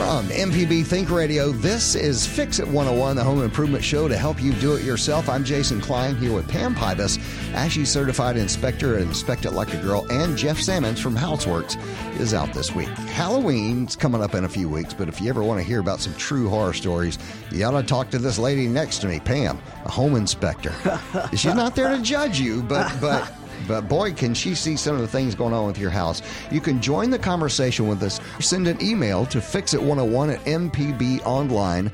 From MPB Think Radio, this is Fix It 101, the home improvement show to help you do it yourself. I'm Jason Klein here with Pam Pybus, ASHI certified inspector at Inspect It Like a Girl, and Jeff Sammons from Houseworks is out this week. Halloween's coming up in a few weeks, but if you ever want to hear about some true horror stories, you ought to talk to this lady next to me, Pam, a home inspector. She's not there to judge you, but but but boy, can she see some of the things going on with your house. You can join the conversation with us. Send an email to fixit101 at mpbonline.org.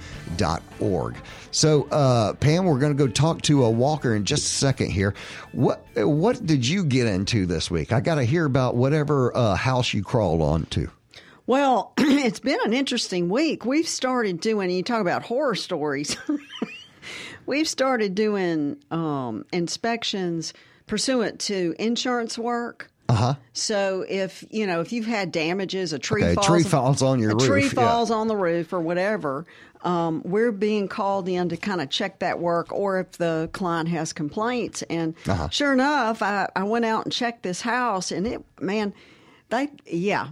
So, uh, Pam, we're going to go talk to a Walker in just a second here. What what did you get into this week? I got to hear about whatever uh, house you crawled onto. Well, it's been an interesting week. We've started doing, you talk about horror stories. We've started doing um, inspections pursuant to insurance work. Uh huh. So if you know if you've had damages, a tree Okay, falls, tree falls on your a roof, tree yeah. falls on the roof or whatever, um, we're being called in to kind of check that work, or if the client has complaints. And Uh-huh. sure enough, I, I went out and checked this house, and it man, they yeah.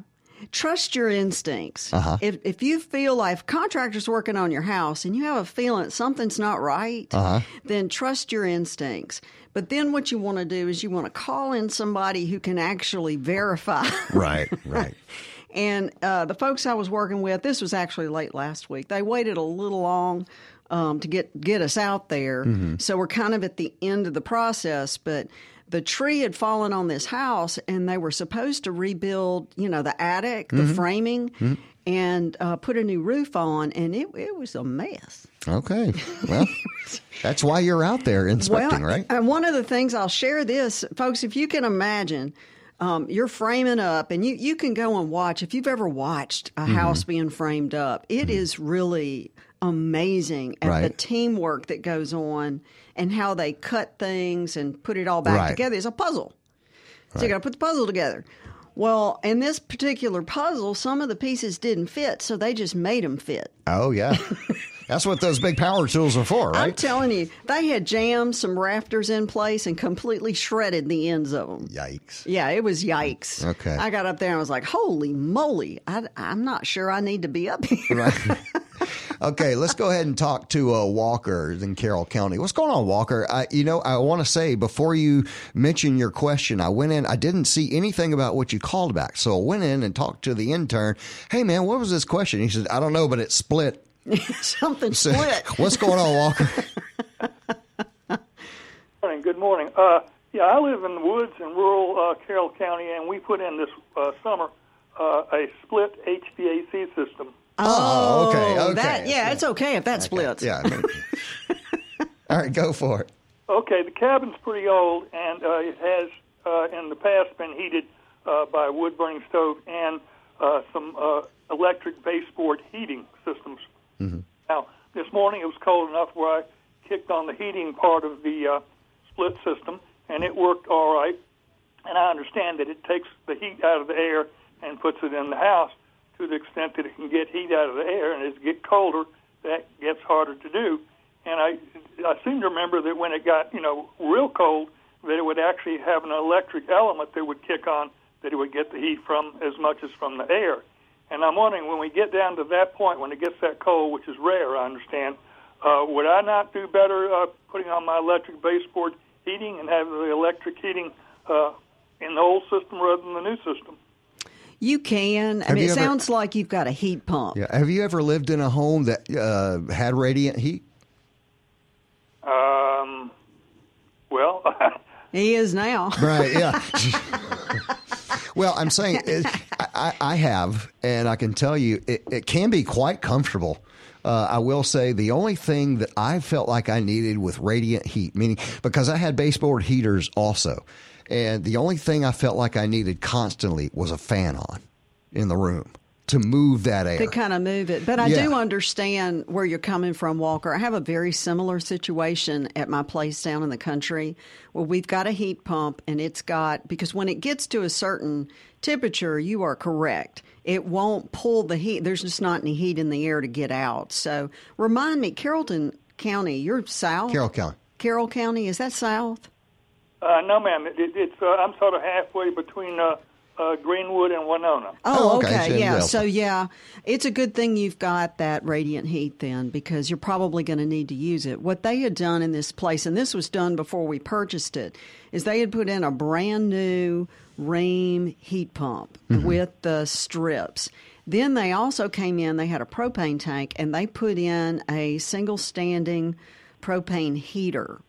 Trust your instincts. Uh-huh. If if you feel like contractors working on your house and you have a feeling something's not right, Uh-huh. then trust your instincts. But then what you want to do is you want to call in somebody who can actually verify. Right, right. and uh, the folks I was working with, this was actually late last week. They waited a little long um, to get get us out there, so we're kind of at the end of the process. But the tree had fallen on this house, and they were supposed to rebuild, you know, the attic, the framing, and uh, put a new roof on, and it it was a mess. Okay. Well, that's why you're out there inspecting, well, right? And one of the things I'll share this, folks, if you can imagine, um, you're framing up, and you, you can go and watch. If you've ever watched a Mm-hmm. house being framed up, it is really amazing at the teamwork that goes on and how they cut things and put it all back Right. together. It's a puzzle. So you got to put the puzzle together. Well, in this particular puzzle, some of the pieces didn't fit, so they just made them fit. Oh, yeah. That's what those big power tools are for, right? I'm telling you, they had jammed some rafters in place and completely shredded the ends of them. Yikes. Yeah, it was yikes. Okay. I got up there and I was like, holy moly, I, am not sure I need to be up here. Right. okay, let's go ahead and talk to uh, Walker in Carroll County. What's going on, Walker? I, you know, I want to say before you mention your question, I went in, I didn't see anything about what you called back. So I went in and talked to the intern. Hey, man, what was this question? He said, I don't know, but it split. Something So, split. what's going on, Walker? morning. Good morning. Uh, yeah, I live in the woods in rural uh, Carroll County, and we put in this uh, summer uh, a split HVAC system. Oh, okay, okay. That, yeah, it's okay if that splits. yeah. I mean- all right, go for it. Okay, the cabin's pretty old, and uh, it has uh, in the past been heated uh, by a wood burning stove and uh, some uh, electric baseboard heating systems. Now, this morning it was cold enough where I kicked on the heating part of the uh, split system, and it worked all right. And I understand that it takes the heat out of the air and puts it in the house to the extent that it can get heat out of the air, and as it gets colder, that gets harder to do. And I, I seem to remember that when it got, you know, real cold, that it would actually have an electric element that would kick on, that it would get the heat from as much as from the air. And I'm wondering when we get down to that point, when it gets that cold, which is rare, I understand, uh, would I not do better uh, putting on my electric baseboard heating and have the electric heating uh, in the old system rather than the new system? You can. I Have mean, it ever- sounds like you've got a heat pump. Yeah. Have you ever lived in a home that uh, had radiant heat? Um, well, He is now. Right. Yeah. well, I'm saying it, I, I have, and I can tell you, it, it can be quite comfortable. Uh, I will say the only thing that I felt like I needed with radiant heat, meaning because I had baseboard heaters also, and the only thing I felt like I needed constantly was a fan on in the room. to move that air. to kind of move it. But I Yeah. do understand where you're coming from, Walker. I have a very similar situation at my place down in the country where we've got a heat pump and it's got, because when it gets to a certain temperature, you are correct. It won't pull the heat. There's just not any heat in the air to get out. So remind me, Carrollton County, you're south? Carroll County. Carroll County, is that south? Uh, no, ma'am. It, it, it's uh, I'm sort of halfway between uh, uh, Greenwood and Winona. Oh, Oh, okay. okay. So, Yeah. yeah. So, yeah, it's a good thing you've got that radiant heat then because you're probably going to need to use it. What they had done in this place, and this was done before we purchased it, is they had put in a brand new Rheem heat pump Mm-hmm. with the strips. Then they also came in, they had a propane tank, and they put in a single standing propane heater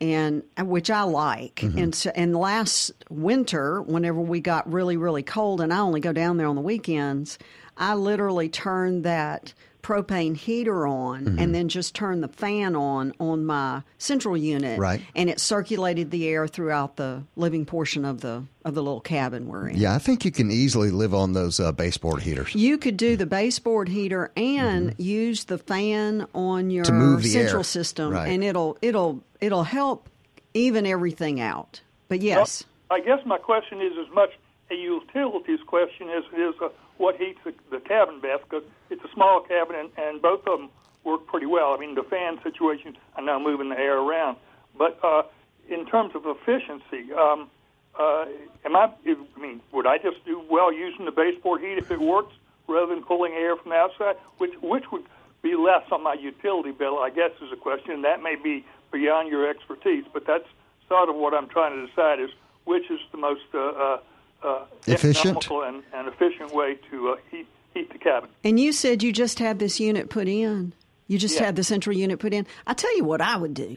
and uh, which I like. Mm-hmm. And so, and last winter, whenever we got really really cold, and I only go down there on the weekends, I literally turned that propane heater on Mm-hmm. and then just turned the fan on on my central unit Right. and it circulated the air throughout the living portion of the of the little cabin we're in Yeah, I think you can easily live on those uh, baseboard heaters. you could do the baseboard heater and use the fan on your Mm-hmm. To move the central air. system, Right. and it'll it'll it'll help even everything out. But yes, I guess my question is as much a utilities question as it is uh, what heats the, the cabin best because it's a small cabin and, and both of them work pretty well. I mean, the fan situation, I know moving the air around, but uh, in terms of efficiency, um, uh, am I? I mean, would I just do well using the baseboard heat if it works rather than pulling air from the outside, which which would be less on my utility bill? I guess is a question. That may be beyond your expertise, but that's sort of what I'm trying to decide is which is the most uh, uh, uh, Efficient? and, and efficient way to uh, heat heat the cabin. and you said you just had this unit put in. You just Yeah. had the central unit put in. I tell you what I would do,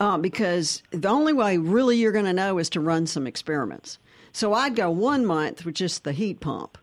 uh, because the only way really you're going to know is to run some experiments. So I'd go one month with just the heat pump.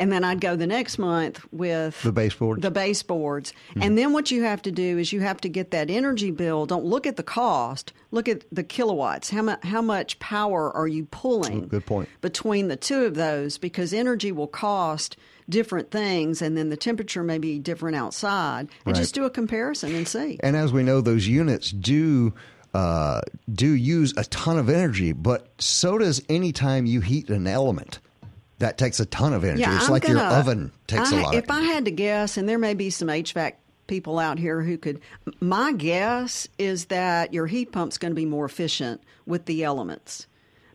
And then I'd go the next month with The baseboards? The baseboards. And then what you have to do is you have to get that energy bill. Don't look at the cost. Look at the kilowatts. How much how much power are you pulling? Good point. Between the two of those because energy will cost different things and then the temperature may be different outside. And Right. just do a comparison and see. And as we know, those units do uh, do use a ton of energy, but so does any time you heat an element. That takes a ton of energy. it's I'm like your gonna- oven takes I- a lot. If I had to guess, and there may be some HVAC people out here who could, my guess is that your heat pump's going to be more efficient with the elements.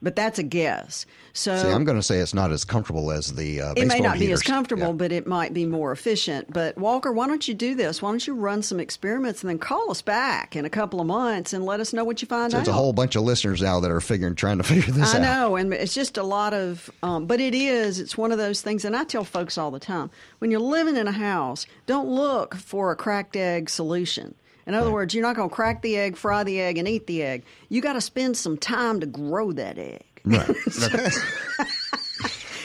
But that's a guess. So See, I'm going to say it's not as comfortable as the uh, it may not be as comfortable, Yeah. but it might be more efficient. But Walker, why don't you do this? Why don't you run some experiments and then call us back in a couple of months and let us know what you find So out? it's a whole bunch of listeners now that are figuring, trying to figure this I out. I know, and it's just a lot of, um, but it is. It's one of those things, and I tell folks all the time: when you're living in a house, don't look for a cracked egg solution. In other words, you're not going to crack the egg, fry the egg, and eat the egg. You got to spend some time to grow that egg. Right.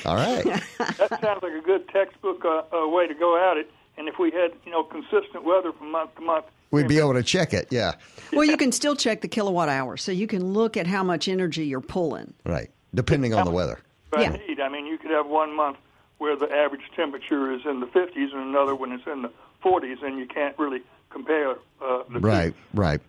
All right. That sounds like a good textbook uh, uh, way to go at it. And if we had you know consistent weather from month to month, We'd be able to check it. Yeah. Well, you can still check the kilowatt hour, so you can look at how much energy you're pulling. Right. Depending on the weather. by Yeah. heat. I mean, you could have one month where the average temperature is in the 50s and another when it's in the 40s, and you can't really compare uh, the two. Right. Right.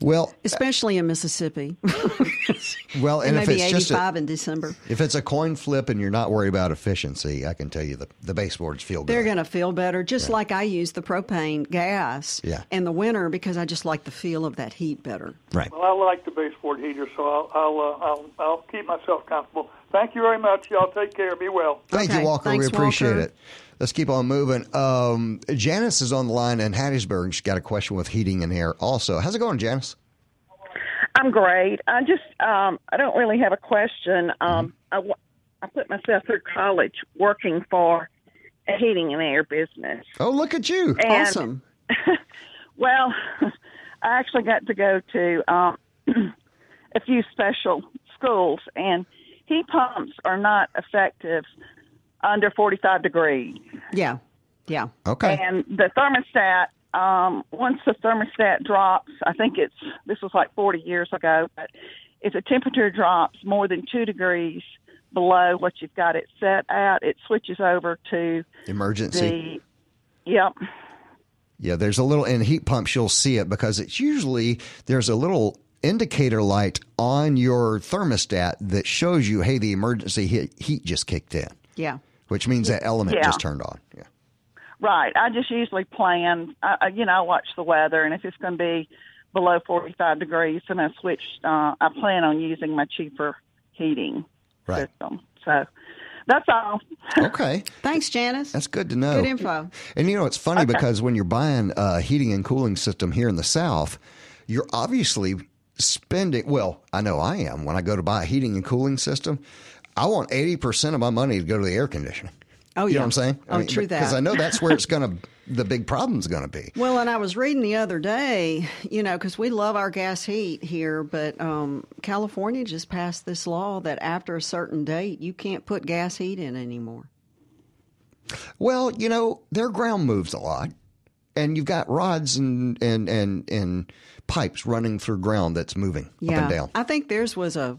Well, Especially in Mississippi, well, it and may if be it's just 85 a, in December. if it's a coin flip and you're not worried about efficiency, I can tell you the the baseboards feel good. They're going to feel better, just like I use the propane gas Yeah. in the winter because I just like the feel of that heat better. right. Well, I like the baseboard heater, so I'll I'll, uh, I'll I'll keep myself comfortable. Thank you very much. Y'all take care. Be well. Thank Okay. you, Walker. Thanks, we appreciate Walker. it. Let's keep on moving. Um, Janice is on the line in Hattiesburg. She's got a question with heating and air also. How's it going, Janice? I'm great. I just um, I don't really have a question. Um, I, w- I put myself through college working for a heating and air business. Oh, look at you. And- awesome. Well, I actually got to go to um, a few special schools, and heat pumps are not effective under 45 degrees. Yeah. Yeah. Okay. And the thermostat, um, once the thermostat drops, I think it's this was like 40 years ago, but if the temperature drops more than two degrees below what you've got it set at, it switches over to Emergency. the. Yep. Yeah, there's a little in heat pumps. You'll see it because it's usually there's a little indicator light on your thermostat that shows you, hey, the emergency heat, heat just kicked in, Yeah. which means that element Yeah. just turned on. Yeah. Right. I just usually plan, I, you know, I watch the weather, and if it's going to be below 45 degrees, then I switch, uh, I plan on using my cheaper heating Right. system. So that's all. Okay. Thanks, Janice. That's good to know. Good info. And you know, it's funny because when you're buying a heating and cooling system here in the South, you're obviously spending, well, I know I am. When I go to buy a heating and cooling system, I want 80% of my money to go to the air conditioning. Oh, You yeah. know what I'm saying? Oh, true that. Because I know that's where it's going to, the big problem's going to be. Well, and I was reading the other day, you know, because we love our gas heat here, but um, California just passed this law that after a certain date, you can't put gas heat in anymore. Well, you know, their ground moves a lot. And you've got rods and, and, and, and pipes running through ground that's moving Yeah. up and down. I think theirs was a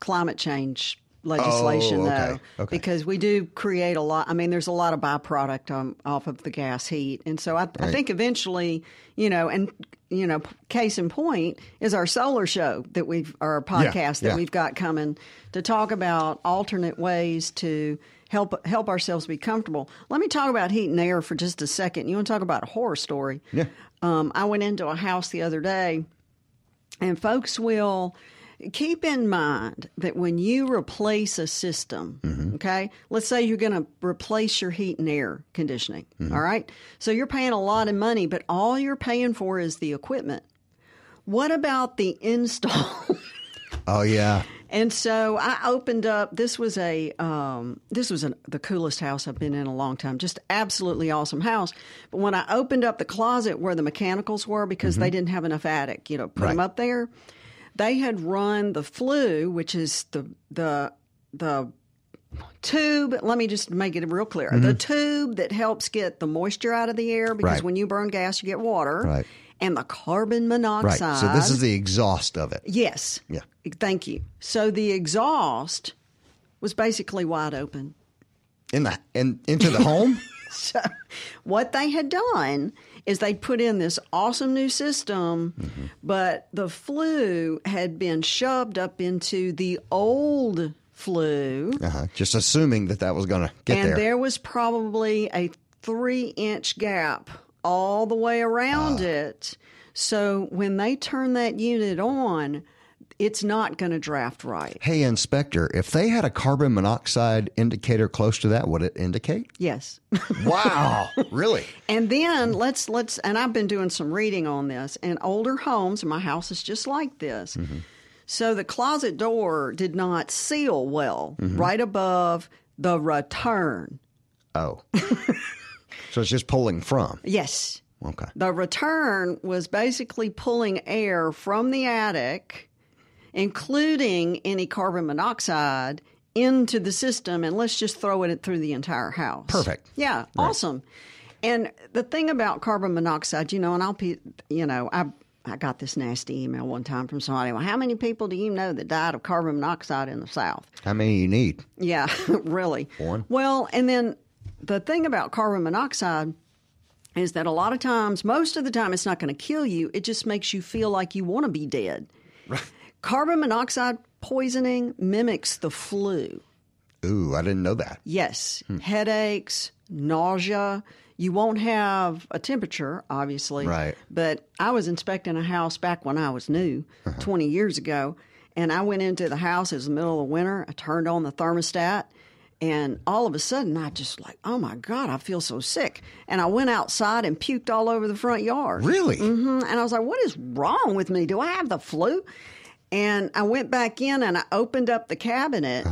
climate change legislation, Oh, okay. though, Okay. because we do create a lot. I mean, there's a lot of byproduct um, off of the gas heat, and so I, I think eventually, you know, and you know, case in point is our solar show that we've our podcast that yeah. we've got coming to talk about alternate ways to help help ourselves be comfortable. Let me talk about heat and air for just a second. You want to talk about a horror story? Yeah. Um, I went into a house the other day and folks will keep in mind that when you replace a system, okay, let's say you're going to replace your heat and air conditioning, all right? So you're paying a lot of money, but all you're paying for is the equipment. What about the install? Oh, yeah. And so I opened up. This was a um, this was an, the coolest house I've been in a long time. Just absolutely awesome house. But when I opened up the closet where the mechanicals were, because they didn't have enough attic, you know, put them Mm-hmm. Up there. They had run the flue, which is the the the tube. Let me just make it real clear: the tube that helps get the moisture out of the air. Because Mm-hmm. Right. when you burn gas, you get water. Right. And the carbon monoxide. Right. So this is the exhaust of it. Yes. Yeah. Thank you. So the exhaust was basically wide open. In the in into the home? So what they had done is they put in this awesome new system, Mm-hmm. but the flue had been shoved up into the old flue. Uh-huh. Just assuming that that was going to get and there. there was probably a three inch gap all the way around Ah. it. So when they turn that unit on, it's not going to draft right. Hey, inspector, if they had a carbon monoxide indicator close to that, would it indicate? Yes. Wow, really? And then let's let's and I've been doing some reading on this and older homes, my house is just like this. So the closet door did not seal well right above the return. Oh, so it's just pulling from. Yes. Okay. The return was basically pulling air from the attic, including any carbon monoxide, into the system, and let's just throw it through the entire house. Perfect. Yeah, awesome. And the thing about carbon monoxide, you know, and I'll, pe- you know, I I got this nasty email one time from somebody. Well, how many people do you know that died of carbon monoxide in the South? How many you need? Yeah, really. One. Well, and then the thing about carbon monoxide is that a lot of times, most of the time, it's not going to kill you. It just makes you feel like you want to be dead. Right. Carbon monoxide poisoning mimics the flu. Ooh, I didn't know that. Yes, hmm. headaches, nausea. You won't have a temperature, obviously. Right. But I was inspecting a house back when I was new, uh-huh. 20 years ago, and I went into the house. It was the middle of the winter. I turned on the thermostat, and all of a sudden, I just like, oh my God, I feel so sick. And I went outside and puked all over the front yard. Really? hmm And I was like, what is wrong with me? Do I have the flu? And I went back in and I opened up the cabinet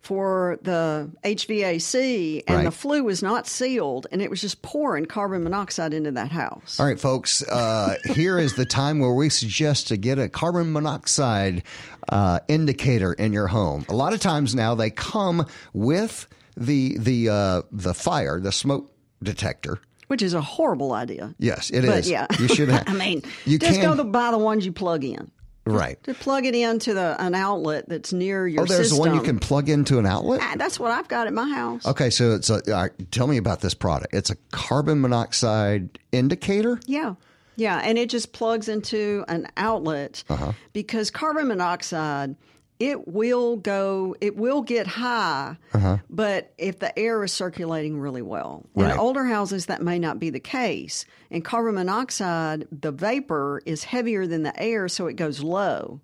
for the HVAC, and Right. the flue was not sealed, and it was just pouring carbon monoxide into that house. All right, folks, uh, here is the time where we suggest to get a carbon monoxide uh, indicator in your home. A lot of times now they come with the the uh, the fire, the smoke detector. Which is a horrible idea. Yes, it is. But yeah, You should have. I mean, you just can, go to buy the ones you plug in. Right. To plug it into the an outlet that's near your Oh, there's system. one you can plug into an outlet. Ah, That's what I've got at my house. Okay, so it's a. Right, tell me about this product. It's a carbon monoxide indicator. Yeah. Yeah. And it just plugs into an outlet Uh-huh. because carbon monoxide, it will go, it will get high, uh-huh. but if the air is circulating really well. Right. In older houses, that may not be the case. And carbon monoxide, the vapor is heavier than the air, so it goes low.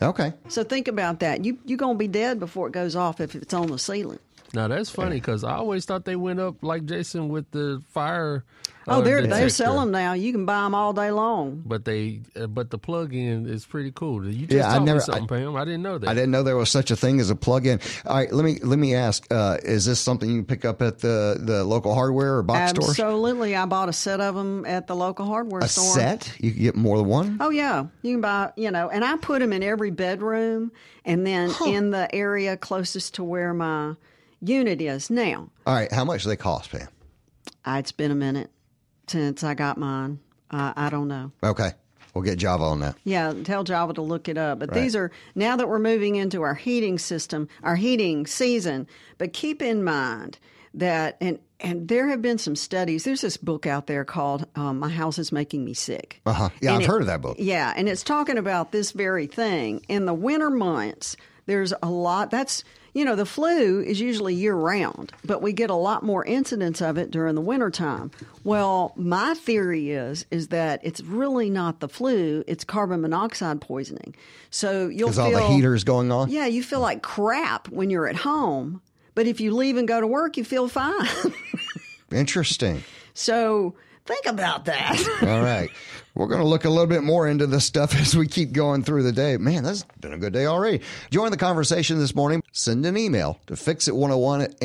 Okay. So think about that. You you're gonna be dead before it goes off if it's on the ceiling. Now that's funny because I always thought they went up like Jason with the fire. Oh, uh, they're they detector. sell them now. You can buy them all day long. But they, uh, but the plug-in is pretty cool. You just Yeah, I taught never- me something, Pam. I didn't know that. I didn't know there was such a thing as a plug-in. All right, let me let me ask: uh, Is this something you can pick up at the, the local hardware or box stores? Absolutely, I bought a set of them at the local hardware A store. set? You can get more than one. Oh yeah, you can buy. You know, and I put them in every bedroom, and then in the area closest to where my unit is. Now, All right, how much do they cost, Pam? uh, it's been a minute since I got mine. Uh, I don't know. Okay, we'll get Java on that. Yeah, tell Java to look it up. But Right. these are now that we're moving into our heating system, our heating season. But keep in mind that and and there have been some studies. There's this book out there called um, "My House Is Making Me Sick." Uh huh. Yeah, And I've it- heard of that book. Yeah, and it's talking about this very thing. In the winter months, there's a lot that's you know, the flu is usually year round, but we get a lot more incidents of it during the wintertime. Well, my theory is is that it's really not the flu, it's carbon monoxide poisoning. So you'll Because feel all the heaters going on. Yeah, you feel like crap when you're at home, but if you leave and go to work, you feel fine. Interesting. so think about that. All right. We're going to look a little bit more into this stuff as we keep going through the day. Man, that's been a good day already. Join the conversation this morning. Send an email to fixit101 at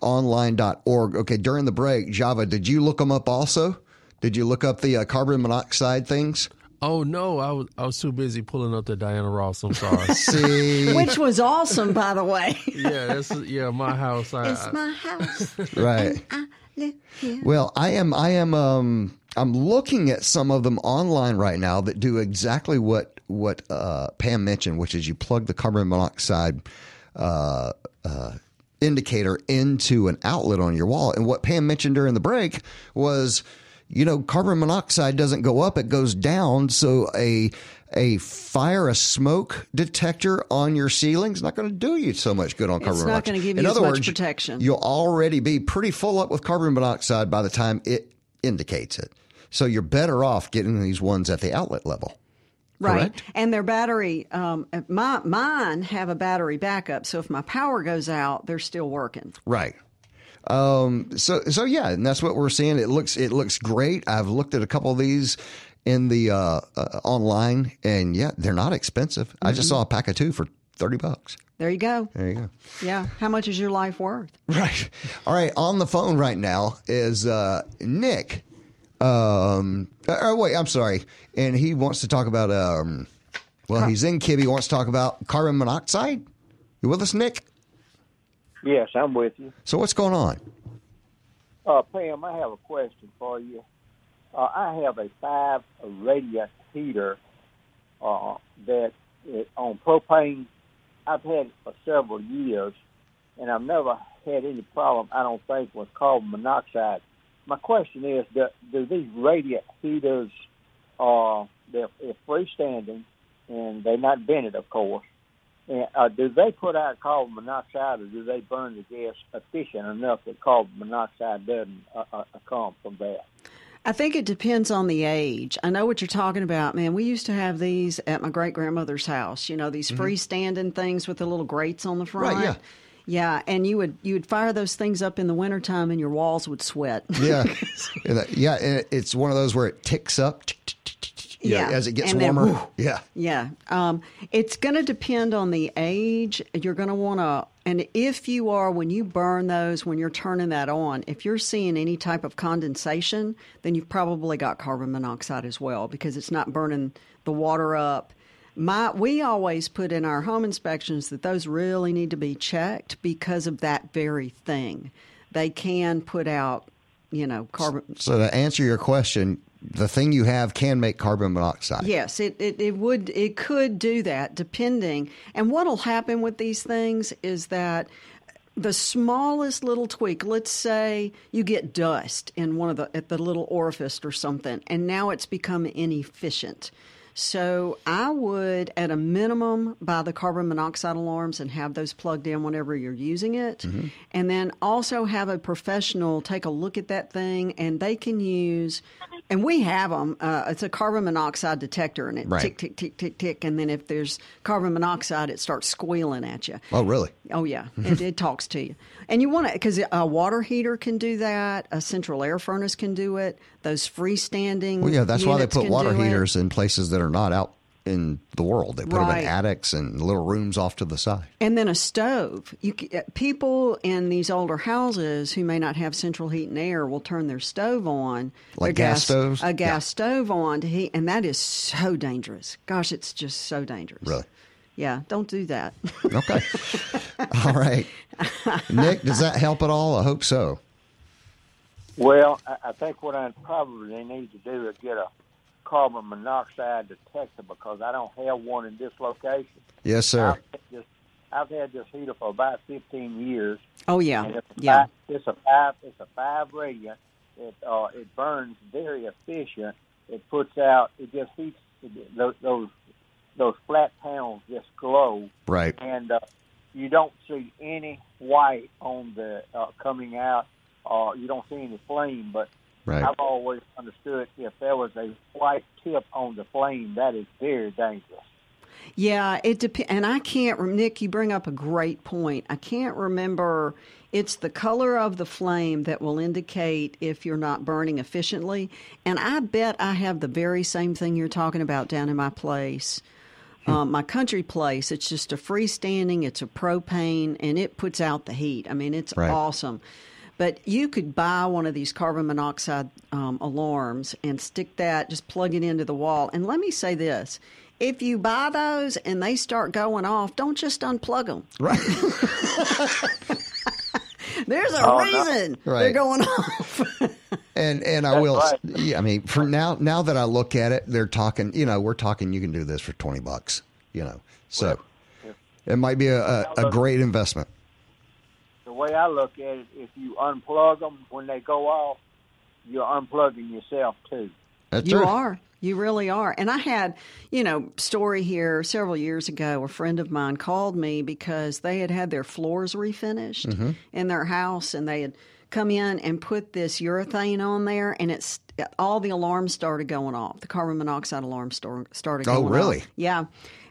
mpbonline.org. Okay, during the break, Java, did you look them up also? Did you look up the uh, carbon monoxide things? Oh no, I was I was too busy pulling up the Diana Ross. I'm sorry. See, Which was awesome, by the way. yeah, that's yeah, my house. I, It's my house. right. I live here. Well, I am. I am. Um, I'm looking at some of them online right now that do exactly what what uh, Pam mentioned, which is you plug the carbon monoxide uh, uh, indicator into an outlet on your wall. And what Pam mentioned during the break was, you know, carbon monoxide doesn't go up; it goes down. So a a fire, a smoke detector on your ceiling is not going to do you so much good on carbon monoxide. It's not gonna give you other much words, protection. You'll already be pretty full up with carbon monoxide by the time it indicates it. So you're better off getting these ones at the outlet level. Right. Correct? And their battery, um, my, mine have a battery backup. So if my power goes out, they're still working. Right. Um, so so yeah, and that's what we're seeing. It looks it looks great. I've looked at a couple of these in the uh, uh, online, and yeah, they're not expensive. I just saw a pack of two for thirty bucks. There you go. There you go. Yeah. How much is your life worth? Right. All right. On the phone right now is uh, Nick. Um, oh, wait, I'm sorry. And he wants to talk about, um, well, he's in Kibby, wants to talk about carbon monoxide. You with us, Nick? Yes, I'm with you. So what's going on? Uh, Pam, I have a question for you. Uh, I have a five radius heater uh, that is on propane. I've had it for several years, and I've never had any problem. I don't think with carbon monoxide. My question is: Do, do these radiant heaters uh, they're, they're freestanding and they're not vented, of course? And, uh, do they put out carbon monoxide, or do they burn the gas efficient enough that carbon monoxide doesn't uh, uh, come from that? I think it depends on the age. I know what you're talking about, man. We used to have these at my great grandmother's house. You know, these freestanding things with the little grates on the front. Mm-hmm. yeah. Yeah, and you would you would fire those things up in the wintertime and your walls would sweat. Yeah. Yeah. And it's one of those where it ticks up Yeah. as it gets And then, warmer. whoo. yeah. Yeah, um, it's going to depend on the age. You're going to want to, and if you are, when you burn those, when you're turning that on, if you're seeing any type of condensation, then you've probably got carbon monoxide as well because it's not burning the water up. My, we always put in our home inspections that those really need to be checked because of that very thing. They can put out, you know, carbon. So to answer your question, the thing you have can make carbon monoxide. Yes, it, it, it would it could do that depending. And what'll happen with these things is that the smallest little tweak, let's say you get dust in one of the at the little orifice or something, and now it's become inefficient. So I would, at a minimum, buy the carbon monoxide alarms and have those plugged in whenever you're using it, Mm-hmm. and then also have a professional take a look at that thing, and they can use. And we have them. Uh, it's a carbon monoxide detector, and it Right. tick tick tick tick tick, and then if there's carbon monoxide, it starts squealing at you. Oh, really? Oh yeah, it, it talks to you, and you want to because a water heater can do that. A central air furnace can do it. Those freestanding. Well, yeah, that's why they put water do it. heaters in places that are not out in the world. They put them in attics and little rooms off to the side. And then a stove. You uh, people in these older houses who may not have central heat and air will turn their stove on, Like their gas stoves? a gas Yeah. stove on to heat, and that is so dangerous. Gosh, it's just so dangerous. Really? Yeah, don't do that. Okay. all right. Nick, does that help at all? I hope so. Well, I, I think what I probably need to do is get a carbon monoxide detector because I don't have one in this location. Yes, sir. I've had this, I've had this heater for about 15 years. oh yeah, it's a yeah. five, it's a five it's a five radiant. It uh, it burns very efficient. It puts out it just heats those those those flat panels just glow Right. and uh, you don't see any white on the uh, coming out. Uh, you don't see any flame, but Right. I've always understood if there was a white tip on the flame, that is very dangerous. Yeah, it depends. And I can't, rem- Nick, you bring up a great point. I can't remember. It's the color of the flame that will indicate if you're not burning efficiently. And I bet I have the very same thing you're talking about down in my place. Um, my country place, it's just a freestanding, it's a propane, and it puts out the heat. I mean, it's Right. awesome. But you could buy one of these carbon monoxide um, alarms and stick that, just plug it into the wall. And let me say this if you buy those and they start going off, don't just unplug them. Right. There's a Oh, no. reason they're going off. And and I will. right. Yeah, I mean, for now, now that I look at it, they're talking. You know, we're talking. You can do this for twenty bucks. You know, so it might be a, a, a great investment. The way I look at it, if you unplug them when they go off, you're unplugging yourself too. That's You true. are. You really are. And I had, you know, story here several years ago. A friend of mine called me because they had had their floors refinished Mm-hmm. in their house, and they had come in and put this urethane on there, and it's all the alarms started going off. The carbon monoxide alarm started Oh, going off. Oh, really? Yeah.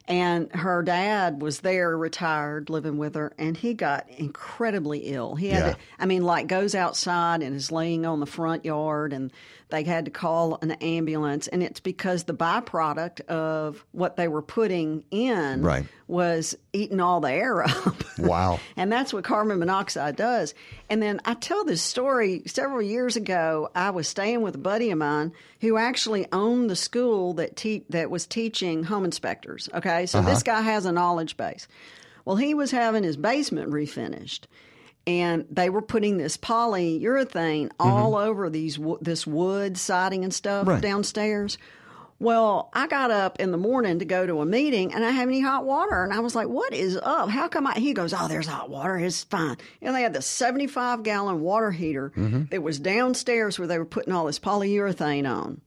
And her dad was there, retired, living with her, and he got incredibly ill. He had, Yeah. to, I mean, like goes outside and is laying on the front yard, and they had to call an ambulance. And it's because the byproduct of what they were putting in Right. was eating all the air up. Wow. And that's what carbon monoxide does. And then I tell this story several years ago. I was staying with a buddy of mine who actually owned the school that te- that was teaching home inspectors. Okay, so this uh-huh. guy has a knowledge base. Well, he was having his basement refinished, and they were putting this polyurethane mm-hmm. all over these this wood siding and stuff Right. downstairs. Well, I got up in the morning to go to a meeting and I have any hot water. And I was like, what is up? How come I? He goes, oh, there's hot water. It's fine. And they had the 75 gallon water heater mm-hmm. that was downstairs where they were putting all this polyurethane on.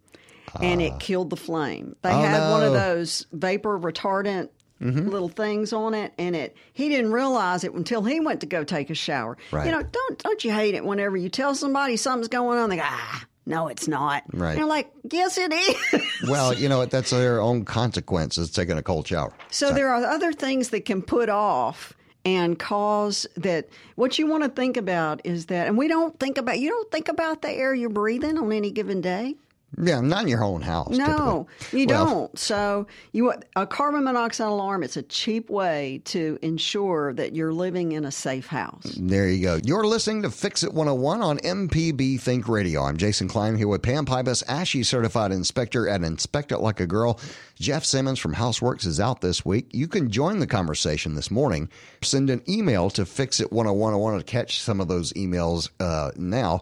And it killed the flame. They Oh, had one of those vapor retardant little things on it, and it he didn't realize it until he went to go take a shower. Right. You know, don't don't you hate it whenever you tell somebody something's going on? They go, ah, no, it's not. Right. And they're like, yes, it is. Well, you know? That's their own consequence consequences. Taking a cold shower. So there are other things that can put off and cause that. What you want to think about is that, and we don't think about. You don't think about the air you're breathing on any given day. Yeah, not in your own house. No, typically. you Well, don't. So you a carbon monoxide alarm. It's a cheap way to ensure that you're living in a safe house. There you go. You're listening to Fix It 101 on MPB Think Radio. I'm Jason Klein here with Pam Pybus, ASHI certified inspector at Inspect It Like a Girl. Jeff Simmons from Houseworks is out this week. You can join the conversation this morning. Send an email to Fix It 101. I want to catch some of those emails uh, now.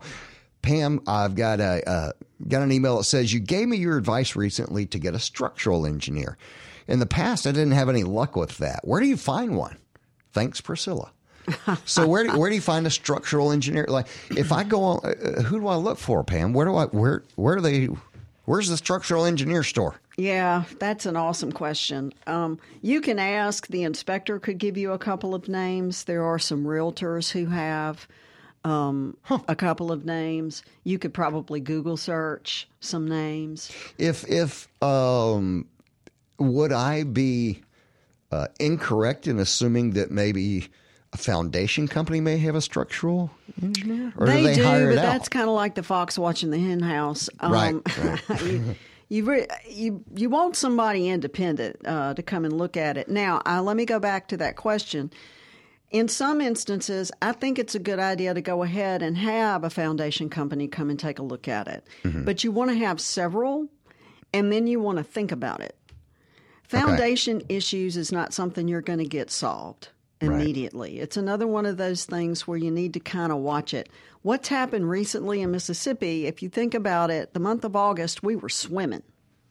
Pam, I've got a uh, got an email that says you gave me your advice recently to get a structural engineer. In the past, I didn't have any luck with that. Where do you find one? Thanks, Priscilla. so where do, where do you find a structural engineer? Like if I go on, uh, who do I look for, Pam? Where do I where where do they? Where's the structural engineer store? Yeah, that's an awesome question. Um, you can ask. The inspector could give you a couple of names. There are some realtors who have um, a couple of names. You could probably Google search some names. If if um, would I be uh, incorrect in assuming that maybe a foundation company may have a structural engineer, or they, do they do, but that's kind of like the fox watching the hen house. Um, Right, you, you, re- you you want somebody independent uh, to come and look at it. Now, uh, let me go back to that question. In some instances, I think it's a good idea to go ahead and have a foundation company come and take a look at it. Mm-hmm. But you want to have several, and then you want to think about it. Foundation issues is not something you're going to get solved immediately. It's another one of those things where you need to kind of watch it. What's happened recently in Mississippi, if you think about it, the month of August, we were swimming.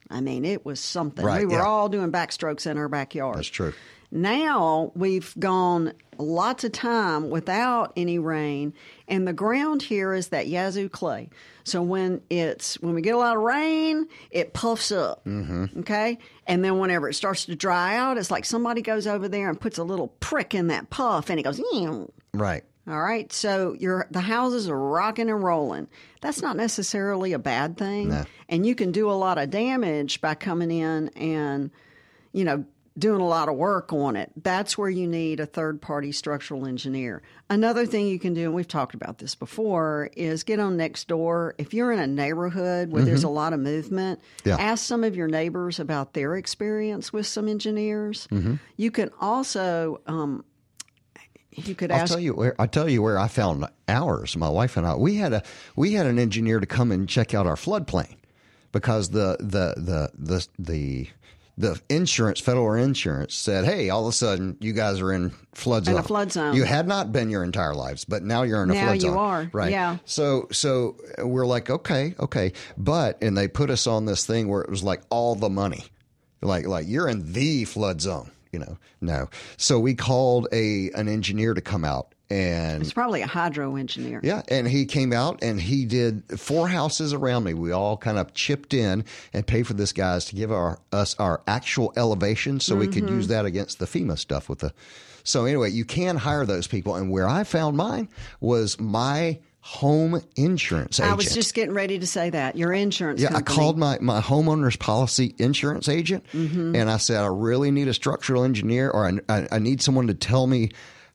I mean, it was something. Right, we were yeah. all doing backstrokes in our backyard. That's true. Now we've gone lots of time without any rain, and the ground here is that Yazoo clay. So when it's when we get a lot of rain, it puffs up. Mm-hmm. Okay, and then whenever it starts to dry out, it's like somebody goes over there and puts a little prick in that puff, and it goes. "Ew." Right. All right, so your the houses are rocking and rolling. That's not necessarily a bad thing, No. and you can do a lot of damage by coming in and you know doing a lot of work on it. That's where you need a third party structural engineer. Another thing you can do, and we've talked about this before, is get on Nextdoor. If you're in a neighborhood where there's a lot of movement, Mm-hmm. Yeah. ask some of your neighbors about their experience with some engineers. Mm-hmm. You can also um, you could ask. I'll tell you where I tell you where I found ours. My wife and I we had a we had an engineer to come and check out our floodplain because the the the the the the insurance federal insurance said, "Hey, all of a sudden you guys are in flood zone. In zone. a flood zone. You had not been your entire lives, but now you're in a Now flood you are, right? yeah. So so uh, we're like, okay, okay, but and they put us on this thing where it was like all the money like like you're in the flood zone you know no so we called a an engineer to come out and it's probably a hydro engineer. yeah and he came out and he did four houses around me we all kind of chipped in and paid for this guys to give our us our actual elevation so we could use that against the fema stuff with the so anyway you can hire those people and where i found mine was my home insurance agent I was just getting ready to say that your insurance. yeah, I called my, my homeowner's policy insurance agent Mm-hmm. and I said, I really need a structural engineer or I, I, I need someone to tell me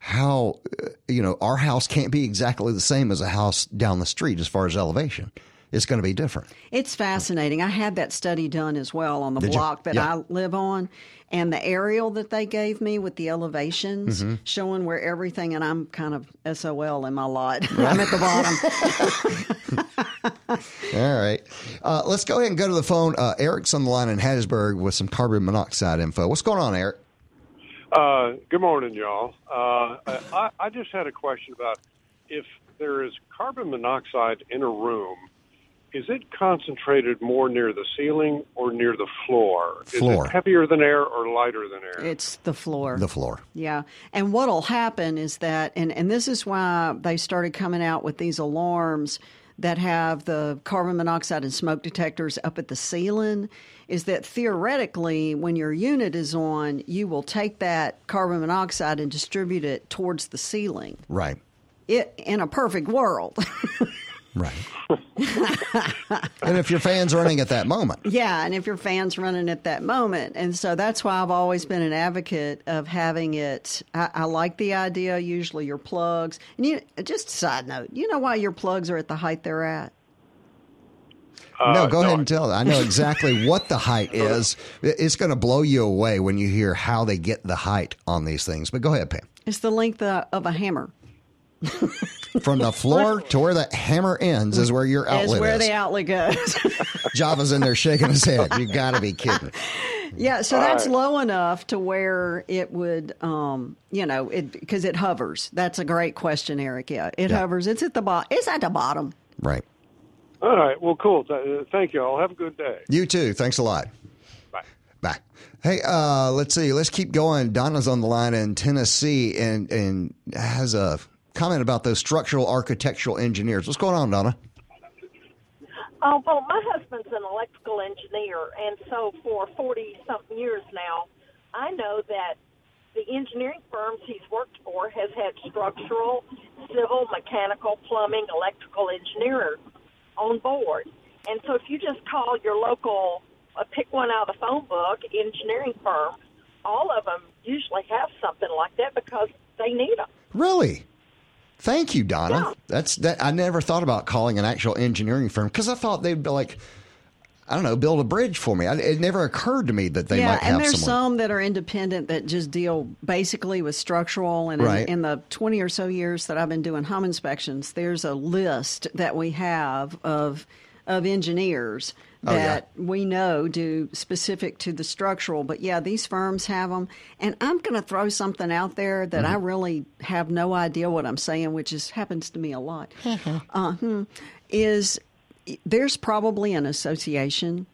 how, you know, our house can't be exactly the same as a house down the street as far as elevation. It's going to be different. It's fascinating. I had that study done as well on the Did you? block that Yeah. I live on. And the aerial that they gave me with the elevations Mm-hmm. showing where everything, and I'm kind of SOL in my lot. I'm at the bottom. All right. Uh, let's go ahead and go to the phone. Uh, Eric's on the line in Hattiesburg with some carbon monoxide info. What's going on, Eric? Uh, good morning, y'all. Uh, I, I just had a question about if there is carbon monoxide in a room, is it concentrated more near the ceiling or near the floor? Floor. Is it heavier than air or lighter than air? it's the floor. The floor. Yeah. And what'll happen is that, and, and this is why they started coming out with these alarms that have the carbon monoxide and smoke detectors up at the ceiling, is that theoretically, when your unit is on, you will take that carbon monoxide and distribute it towards the ceiling. Right. It in a perfect world. Right. and if your fan's running at that moment. Yeah, and if your fan's running at that moment. And so that's why I've always been an advocate of having it. I, I like the idea, usually your plugs. And you, just a side note, you know why your plugs are at the height they're at? no, uh, go no, ahead and tell. I know exactly what the height is. It's going to blow you away when you hear how they get the height on these things. But go ahead, Pam. It's the length of, of a hammer. From the floor to where the hammer ends is where your outlet Is outlet where is. the outlet goes. Java's in there shaking his head. You got to be kidding. yeah, so that's low enough to where it would, um, you know, it because it hovers. That's a great question, Eric. Yeah, it Yeah. hovers. It's at the bottom. It's at the bottom. Right. All right. Well, cool. Thank you all. Have a good day. You too. Thanks a lot. Bye. Bye. Hey, uh, let's see. Let's keep going. Donna's on the line in Tennessee and and has a comment about those structural architectural engineers. What's going on, Donna? Oh, well, my husband's an electrical engineer, and so for 40 something years now, I know that the engineering firms he's worked for has had structural, civil, mechanical, plumbing, electrical engineers on board. And so if you just call your local, uh, pick one out of the phone book, engineering firm, all of them usually have something like that because they need them. Really? Thank you, Donna. That's that. I never thought about calling an actual engineering firm because I thought they'd be like, I don't know, build a bridge for me. I, it never occurred to me that they yeah, might have someone. and there's someone. some that are independent that just deal basically with structural. And Right. in, in the 20 or so years that I've been doing home inspections, there's a list that we have of of engineers Oh, yeah. that we know do specific to the structural. But yeah, these firms have them. And I'm going to throw something out there that I Mm-hmm. really have no idea what I'm saying, which is happens to me a lot. uh, hmm, is there's probably an association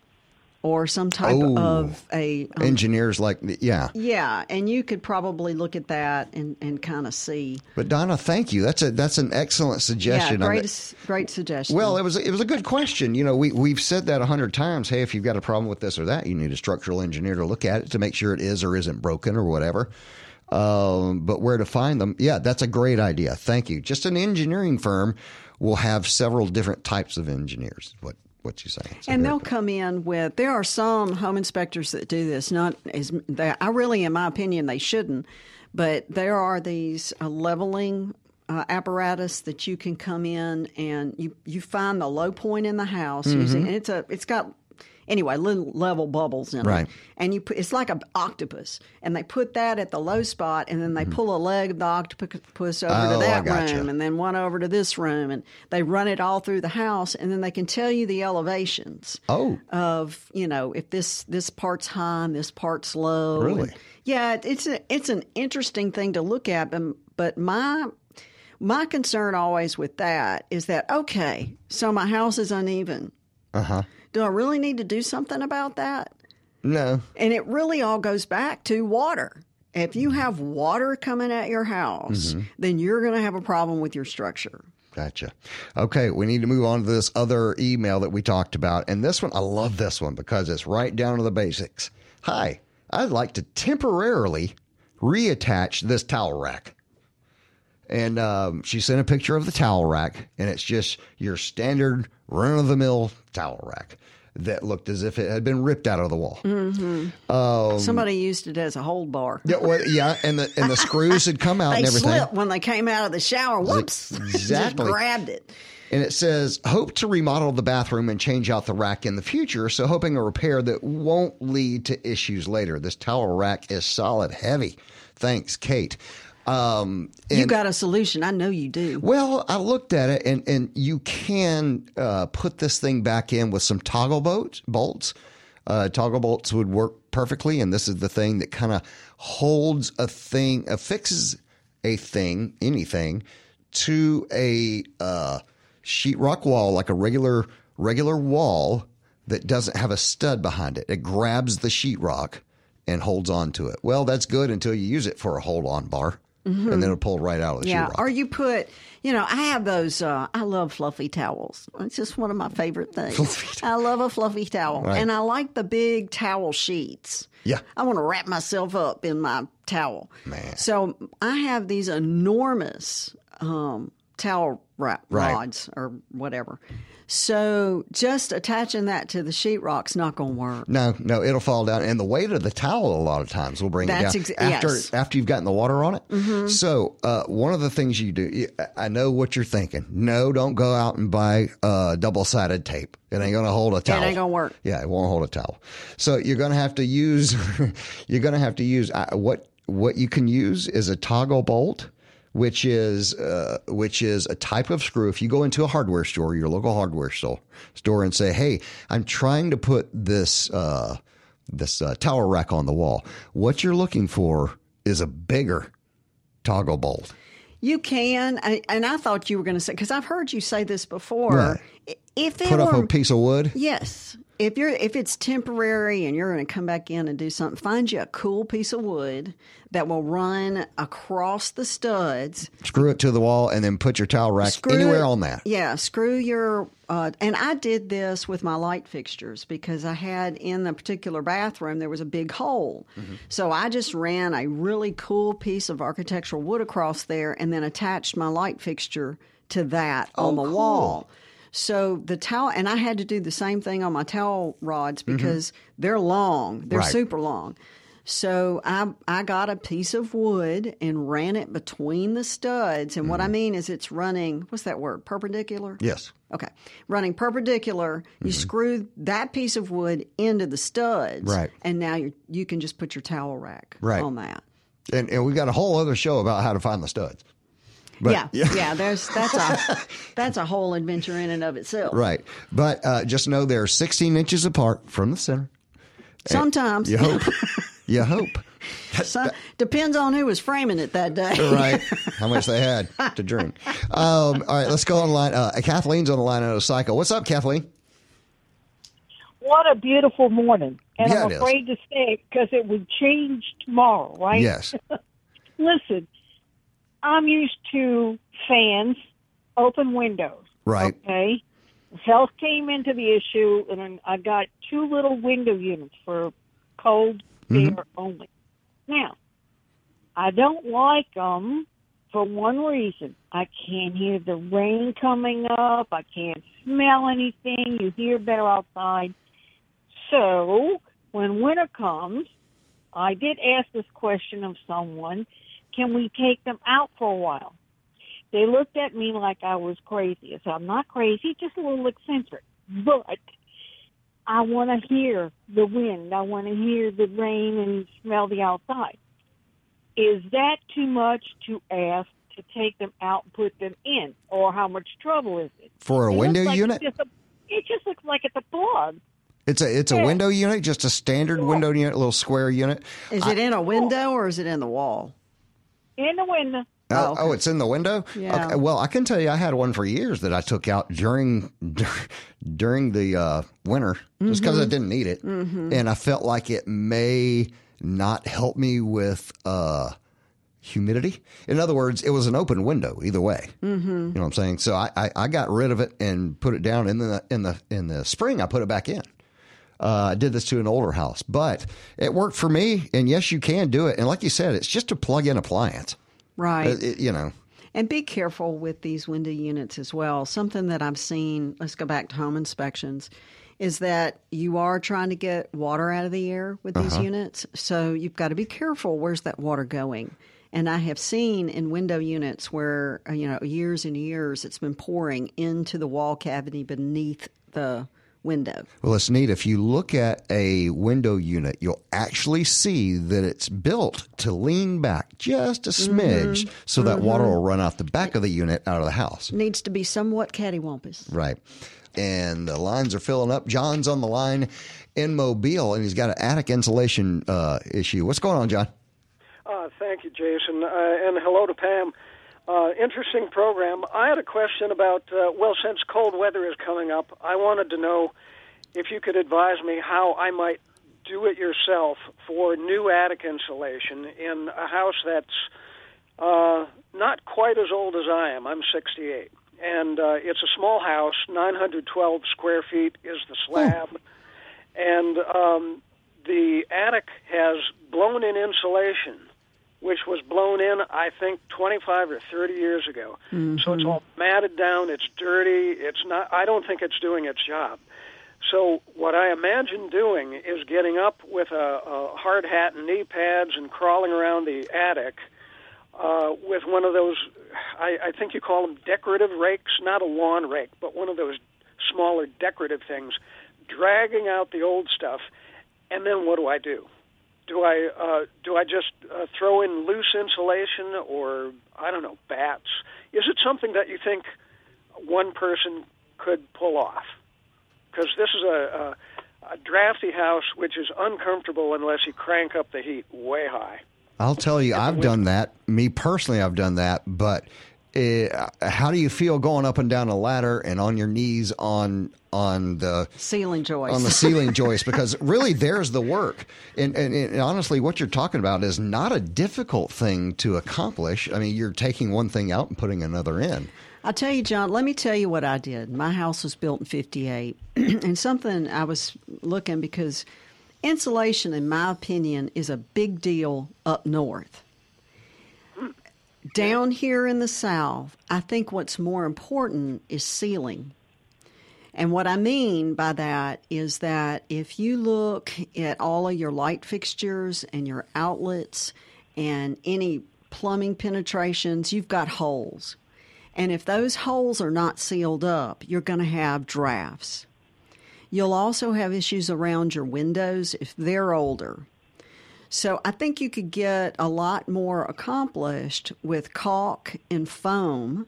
or some type Oh. of a um, Engineers like, yeah. yeah, and you could probably look at that and, and kind of see. But Donna, thank you. That's a that's an excellent suggestion. Yeah, great, great suggestion. Well, it was it was a good question. You know, we we've said that a hundred times. Hey, if you've got a problem with this or that, you need a structural engineer to look at it to make sure it is or isn't broken or whatever. Um, but where to find them? Yeah, that's a great idea. Thank you. Just an engineering firm will have several different types of engineers. What what you say. And they'll come in with. There are some home inspectors that do this. Not as they, I really, in my opinion, they shouldn't. But there are these uh, leveling uh, apparatus that you can come in and you you find the low point in the house using. And it's a it's got anyway little level bubbles in Right. it, and you put it's like an octopus, and they put that at the low spot, and then they pull a leg of the octopus over Mm-hmm. Oh, to that gotcha. room, and then one over to this room, and they run it all through the house, and then they can tell you the elevations Oh, of you know if this this part's high and this part's low. Really? And, yeah, it's a, it's an interesting thing to look at, but, but my my concern always with that is that okay, so my house is uneven. uh huh. Do I really need to do something about that? No. And it really all goes back to water. If you have water coming at your house, Mm-hmm. then you're going to have a problem with your structure. Gotcha. Okay, we need to move on to this other email that we talked about. And this one, I love this one because it's right down to the basics. Hi, I'd like to temporarily reattach this towel rack. And um, she sent a picture of the towel rack, and it's just your standard run of the mill towel rack that looked as if it had been ripped out of the wall. Mm-hmm. Um, Somebody used it as a hold bar. Yeah, well, yeah, and the and the screws had come out They and everything. slipped when they came out of the shower. Whoops! Exactly. Just grabbed it. And it says, hope to remodel the bathroom and change out the rack in the future. So, hoping a repair that won't lead to issues later. This towel rack is solid heavy. Thanks, Kate. Um, You got a solution. I know you do. well, I looked at it, and, and you can uh, put this thing back in with some toggle bolts. bolts. Uh, toggle bolts would work perfectly, and this is the thing that kind of holds a thing, affixes a thing, anything, to a uh, sheetrock wall, like a regular regular wall that doesn't have a stud behind it. It grabs the sheetrock and holds on to it. Well, that's good until you use it for a hold on bar, and then it'll pull right out of the Mm-hmm. Yeah. sheetrock. Or you put, you know, I have those. Uh, I love fluffy towels. It's just one of my favorite things. I love a fluffy towel, Right. and I like the big towel sheets. Yeah. I want to wrap myself up in my towel. Man. So I have these enormous um, towel wrap Right. rods or whatever. So just attaching that to the sheetrock's not going to work. No, no, it'll fall down, and the weight of the towel a lot of times will bring That's it down ex- after yes. Mm-hmm. after you've gotten the water on it. So uh, one of the things you do, I know what you're thinking. No, don't go out and buy uh, double sided tape. It ain't going to hold a towel. ain't gonna work. Yeah, it won't hold a towel. So you're going to have to use. you're going to have to use uh, what what you can use is a toggle bolt. Which is uh, which is a type of screw. If you go into a hardware store, your local hardware store, store, and say, "Hey, I'm trying to put this uh, this uh, tower rack on the wall," what you're looking for is a bigger toggle bolt. You can, I- and I thought you were going to say because I've heard you say this before. Right. If it Put up a piece of wood. Yes. If you're if it's temporary and you're going to come back in and do something, find you a cool piece of wood that will run across the studs. Screw it to the wall, and then put your towel rack Screw anywhere on that. Yeah, screw your. Uh, and I did this with my light fixtures because I had in the particular bathroom there was a big hole, Mm-hmm. so I just ran a really cool piece of architectural wood across there and then attached my light fixture to that on the Oh, cool. wall. So the towel, and I had to do the same thing on my towel rods because they're long, they're Mm-hmm. Right. super long. So I I got a piece of wood and ran it between the studs. And Mm-hmm. what I mean is it's running what's that word? Perpendicular? Yes. Okay. Running perpendicular, you screw that piece of wood into the studs. Mm-hmm. Right. And now you you can just put your towel rack Right. on that. And, and we got a whole other show about how to find the studs. But, yeah, yeah, There's that's a that's a whole adventure in and of itself. Right. But uh, just know they're 16 inches apart from the center. Sometimes You hope. you hope. Some, depends on who was framing it that day. Right. How much they had to drink. Um, all right, let's go on the line. Uh, Kathleen's on the line out of Cycle. What's up, Kathleen? What a beautiful morning. And Yeah, I'm it is. afraid to say it because it would change tomorrow, right? Yes. Listen, I'm used to fans, open windows. Right. Okay. Health came into the issue, and I got two little window units for cold Mm-hmm. air only. Now, I don't like them for one reason. I can't hear the rain coming up. I can't smell anything. You hear better outside. So, when winter comes, I did ask this question of someone can we take them out for a while? They looked at me like I was crazy. I said, I'm not crazy, just a little eccentric. But I want to hear the wind. I want to hear the rain and smell the outside. Is that too much to ask to take them out and put them in? Or how much trouble is it? For a It window like unit? Just a, it just looks like it's a plug. It's a it's a Yeah. window unit, just a standard window unit, a little square unit. Is it in a window or is it in the wall? In the window. Oh, okay. oh, it's in the window. Yeah. Okay, well, I can tell you, I had one for years that I took out during during the uh, winter, just because I Mm-hmm. didn't need it, and I felt like it may not help me with uh, humidity. In other words, it was an open window either way. Mm-hmm. You know what I'm saying? So I, I, I got rid of it and put it down in the in the in the spring. I put it back in. Uh, I did this to an older house, but it worked for me. And yes, you can do it. And like you said, it's just a plug-in appliance. Right. Uh, it- you know. And be careful with these window units as well. Something that I've seen, let's go back to home inspections, is that you are trying to get water out of the air with these Uh-huh. units. So you've got to be careful where's that water going. And I have seen in window units where, uh, you know, years and years it's been pouring into the wall cavity beneath the window. Well, it's neat. If you look at a window unit, you'll actually see that it's built to lean back just a smidge so that water will run out the back of the unit out of the house. Needs to be somewhat cattywampus. Right. And the lines are filling up. John's on the line in Mobile, and he's got an attic insulation uh, issue. What's going on, John? Uh, thank you, Jason, uh, and hello to Pam. Uh, interesting program. I had a question about, uh, well, since cold weather is coming up, I wanted to know if you could advise me how I might do it yourself for new attic insulation in a house that's uh, not quite as old as I am. I'm 68. And uh, it's a small house, 912 square feet is the slab. And um, the attic has blown in insulation which was blown in, I think, 25 or 30 years ago. So it's all matted down. It's dirty. It's not. I don't think it's doing its job. So what I imagine doing is getting up with a, a hard hat and knee pads and crawling around the attic uh, with one of those. I, I think you call them decorative rakes, not a lawn rake, but one of those smaller decorative things, dragging out the old stuff. And then what do I do? Do I uh, do I just uh, throw in loose insulation or I don't know batts? Is it something that you think one person could pull off? Because this is a, a, a drafty house which is uncomfortable unless you crank up the heat way high. I'll tell you, I've done that. Me personally, I've done that. But uh, how do you feel going up and down a ladder and on your knees on on the ceiling joist on the ceiling joist? Because really, there's the work. And, and, and honestly, what you're talking about is not a difficult thing to accomplish. I mean, you're taking one thing out and putting another in. I'll tell you, John, let me tell you what I did. My house was built in 58, and something I was looking because insulation, in my opinion, is a big deal up north. Down here in the South, I think what's more important is sealing. And what I mean by that is that if you look at all of your light fixtures and your outlets and any plumbing penetrations, you've got holes. And if those holes are not sealed up, you're going to have drafts. You'll also have issues around your windows if they're older. So I think you could get a lot more accomplished with caulk and foam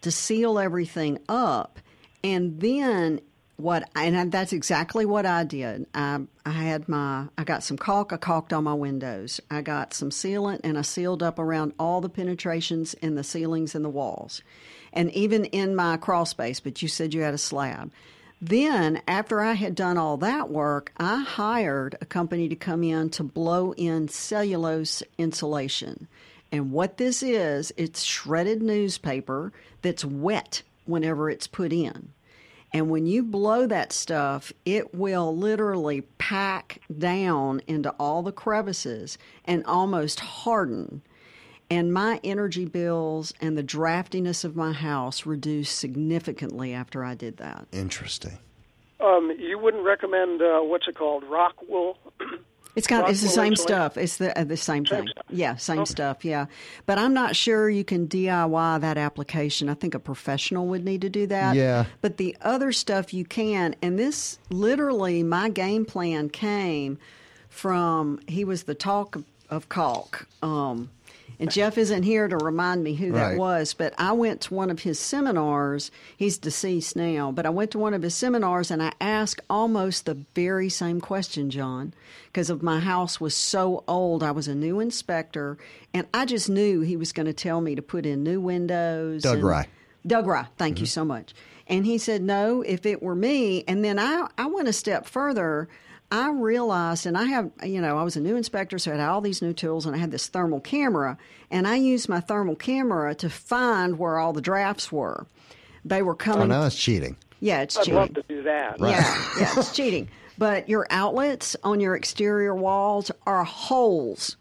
to seal everything up. And then what, and that's exactly what I did. I, I had my, I got some caulk, I caulked on my windows. I got some sealant and I sealed up around all the penetrations in the ceilings and the walls. And even in my crawl space, but you said you had a slab. Then, after I had done all that work, I hired a company to come in to blow in cellulose insulation. And what this is, it's shredded newspaper that's wet whenever it's put in. And when you blow that stuff, it will literally pack down into all the crevices and almost harden. And my energy bills and the draftiness of my house reduced significantly after I did that. Interesting. Um, you wouldn't recommend uh, what's it called, rock wool? It's got it's the same stuff. It's the uh, the same, Same thing. stuff. Yeah, same Okay. stuff. Yeah, but I'm not sure you can DIY that application. I think a professional would need to do that. Yeah. But the other stuff you can, and this literally, my game plan came from he was the talk of, of caulk. Um, and Jeff isn't here to remind me who that was, but I went to one of his seminars. He's deceased now, but I went to one of his seminars and I asked almost the very same question, John, because of my house was so old. I was a new inspector, and I just knew he was going to tell me to put in new windows. Doug and- Rye. Doug Rye, thank you mm-hmm. so much. And he said, no, if it were me. And then I, I went a step further. I realized, and I have, you know, I was a new inspector, so I had all these new tools, and I had this thermal camera, and I used my thermal camera to find where all the drafts were. They were coming. Oh, coming. now that's cheating. Yeah, it's I'd cheating. love to do that. Yeah, yeah, it's cheating. But your outlets on your exterior walls are holes.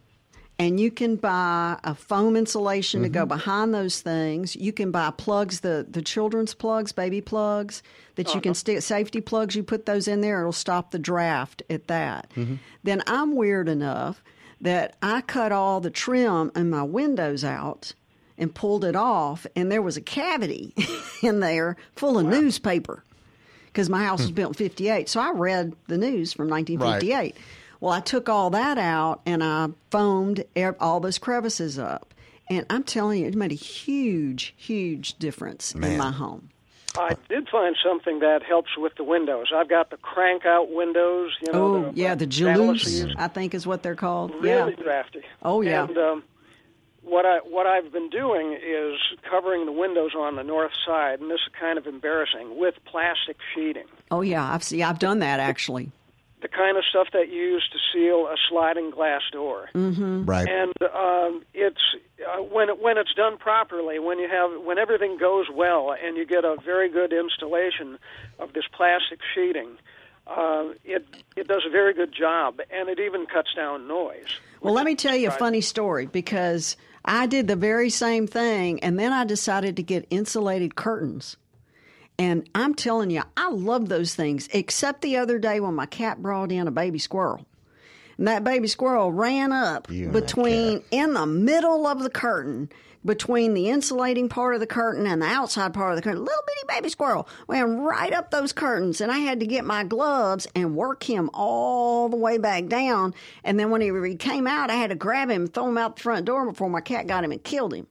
And you can buy a foam insulation to go mm-hmm. behind those things. You can buy plugs, the, the children's plugs, baby plugs, that you can uh-huh. stick, safety plugs, you put those in there, it'll stop the draft at that. Mm-hmm. Then I'm weird enough that I cut all the trim in my windows out and pulled it off, and there was a cavity in there full of newspaper because my house was hmm. built in 58. So I read the news from 1958. Well, I took all that out and I foamed all those crevices up. And I'm telling you, it made a huge, huge difference in my home. I did find something that helps with the windows. I've got the crank out windows. You know, Oh, the, yeah, the balances. I think is what they're called. Really yeah. drafty. Oh, yeah. And um, what I what I've been doing is covering the windows on the north side, and this is kind of embarrassing with plastic sheeting. Oh, yeah. I've, see, I've done that actually. The kind of stuff that you use to seal a sliding glass door. Mm-hmm. Right. And um, it's uh, when it, when it's done properly, when you have when everything goes well, and you get a very good installation of this plastic sheeting. Uh, it it does a very good job, and it even cuts down noise. Well, let me tell you a funny story because I did the very same thing, and then I decided to get insulated curtains. And I'm telling you, I love those things, except the other day when my cat brought in a baby squirrel. And that baby squirrel ran up You between, in the middle of the curtain, between the insulating part of the curtain and the outside part of the curtain. Little bitty baby squirrel ran right up those curtains, and I had to get my gloves and work him all the way back down. And then when he came out, I had to grab him, throw him out the front door before my cat got him and killed him.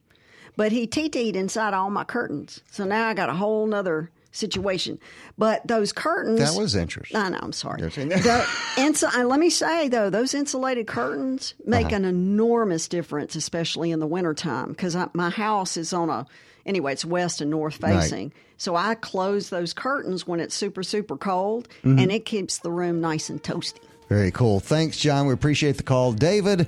But he TT'd inside all my curtains. So now I got a whole nother situation. But those curtains. That was interesting. I know. I'm sorry. The, let me say though, those insulated curtains make Uh-huh. an enormous difference, especially in the wintertime, because my house is on a anyway, it's west and north Right. facing. So I close those curtains when it's super super cold, Mhm. and it keeps the room nice and toasty. Very cool. Thanks, John. We appreciate the call. David,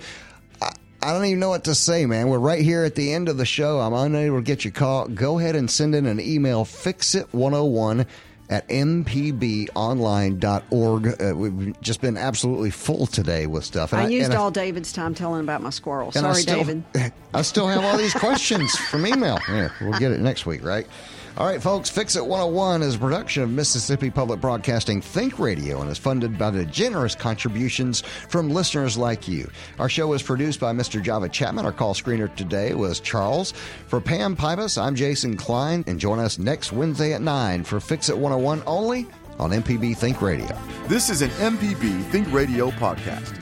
I, I don't even know what to say, man. We're right here at the end of the show. I'm unable to get your call. Go ahead and send in an email, fixit101 at mpbonline.org. Uh, we've just been absolutely full today with stuff. I used and all David's time telling about my squirrel. and I Sorry, still- David. I still have all these questions from email. Yeah, we'll get it next week, right? All right, folks, Fix It 101 is a production of Mississippi Public Broadcasting Think Radio and is funded by the generous contributions from listeners like you. Our show was produced by Mr. Java Chapman. Our call screener today was Charles. For Pam Pybus, I'm Jason Klein, and join us next Wednesday at 9 for Fix It 101 only on MPB Think Radio. This is an MPB Think Radio podcast.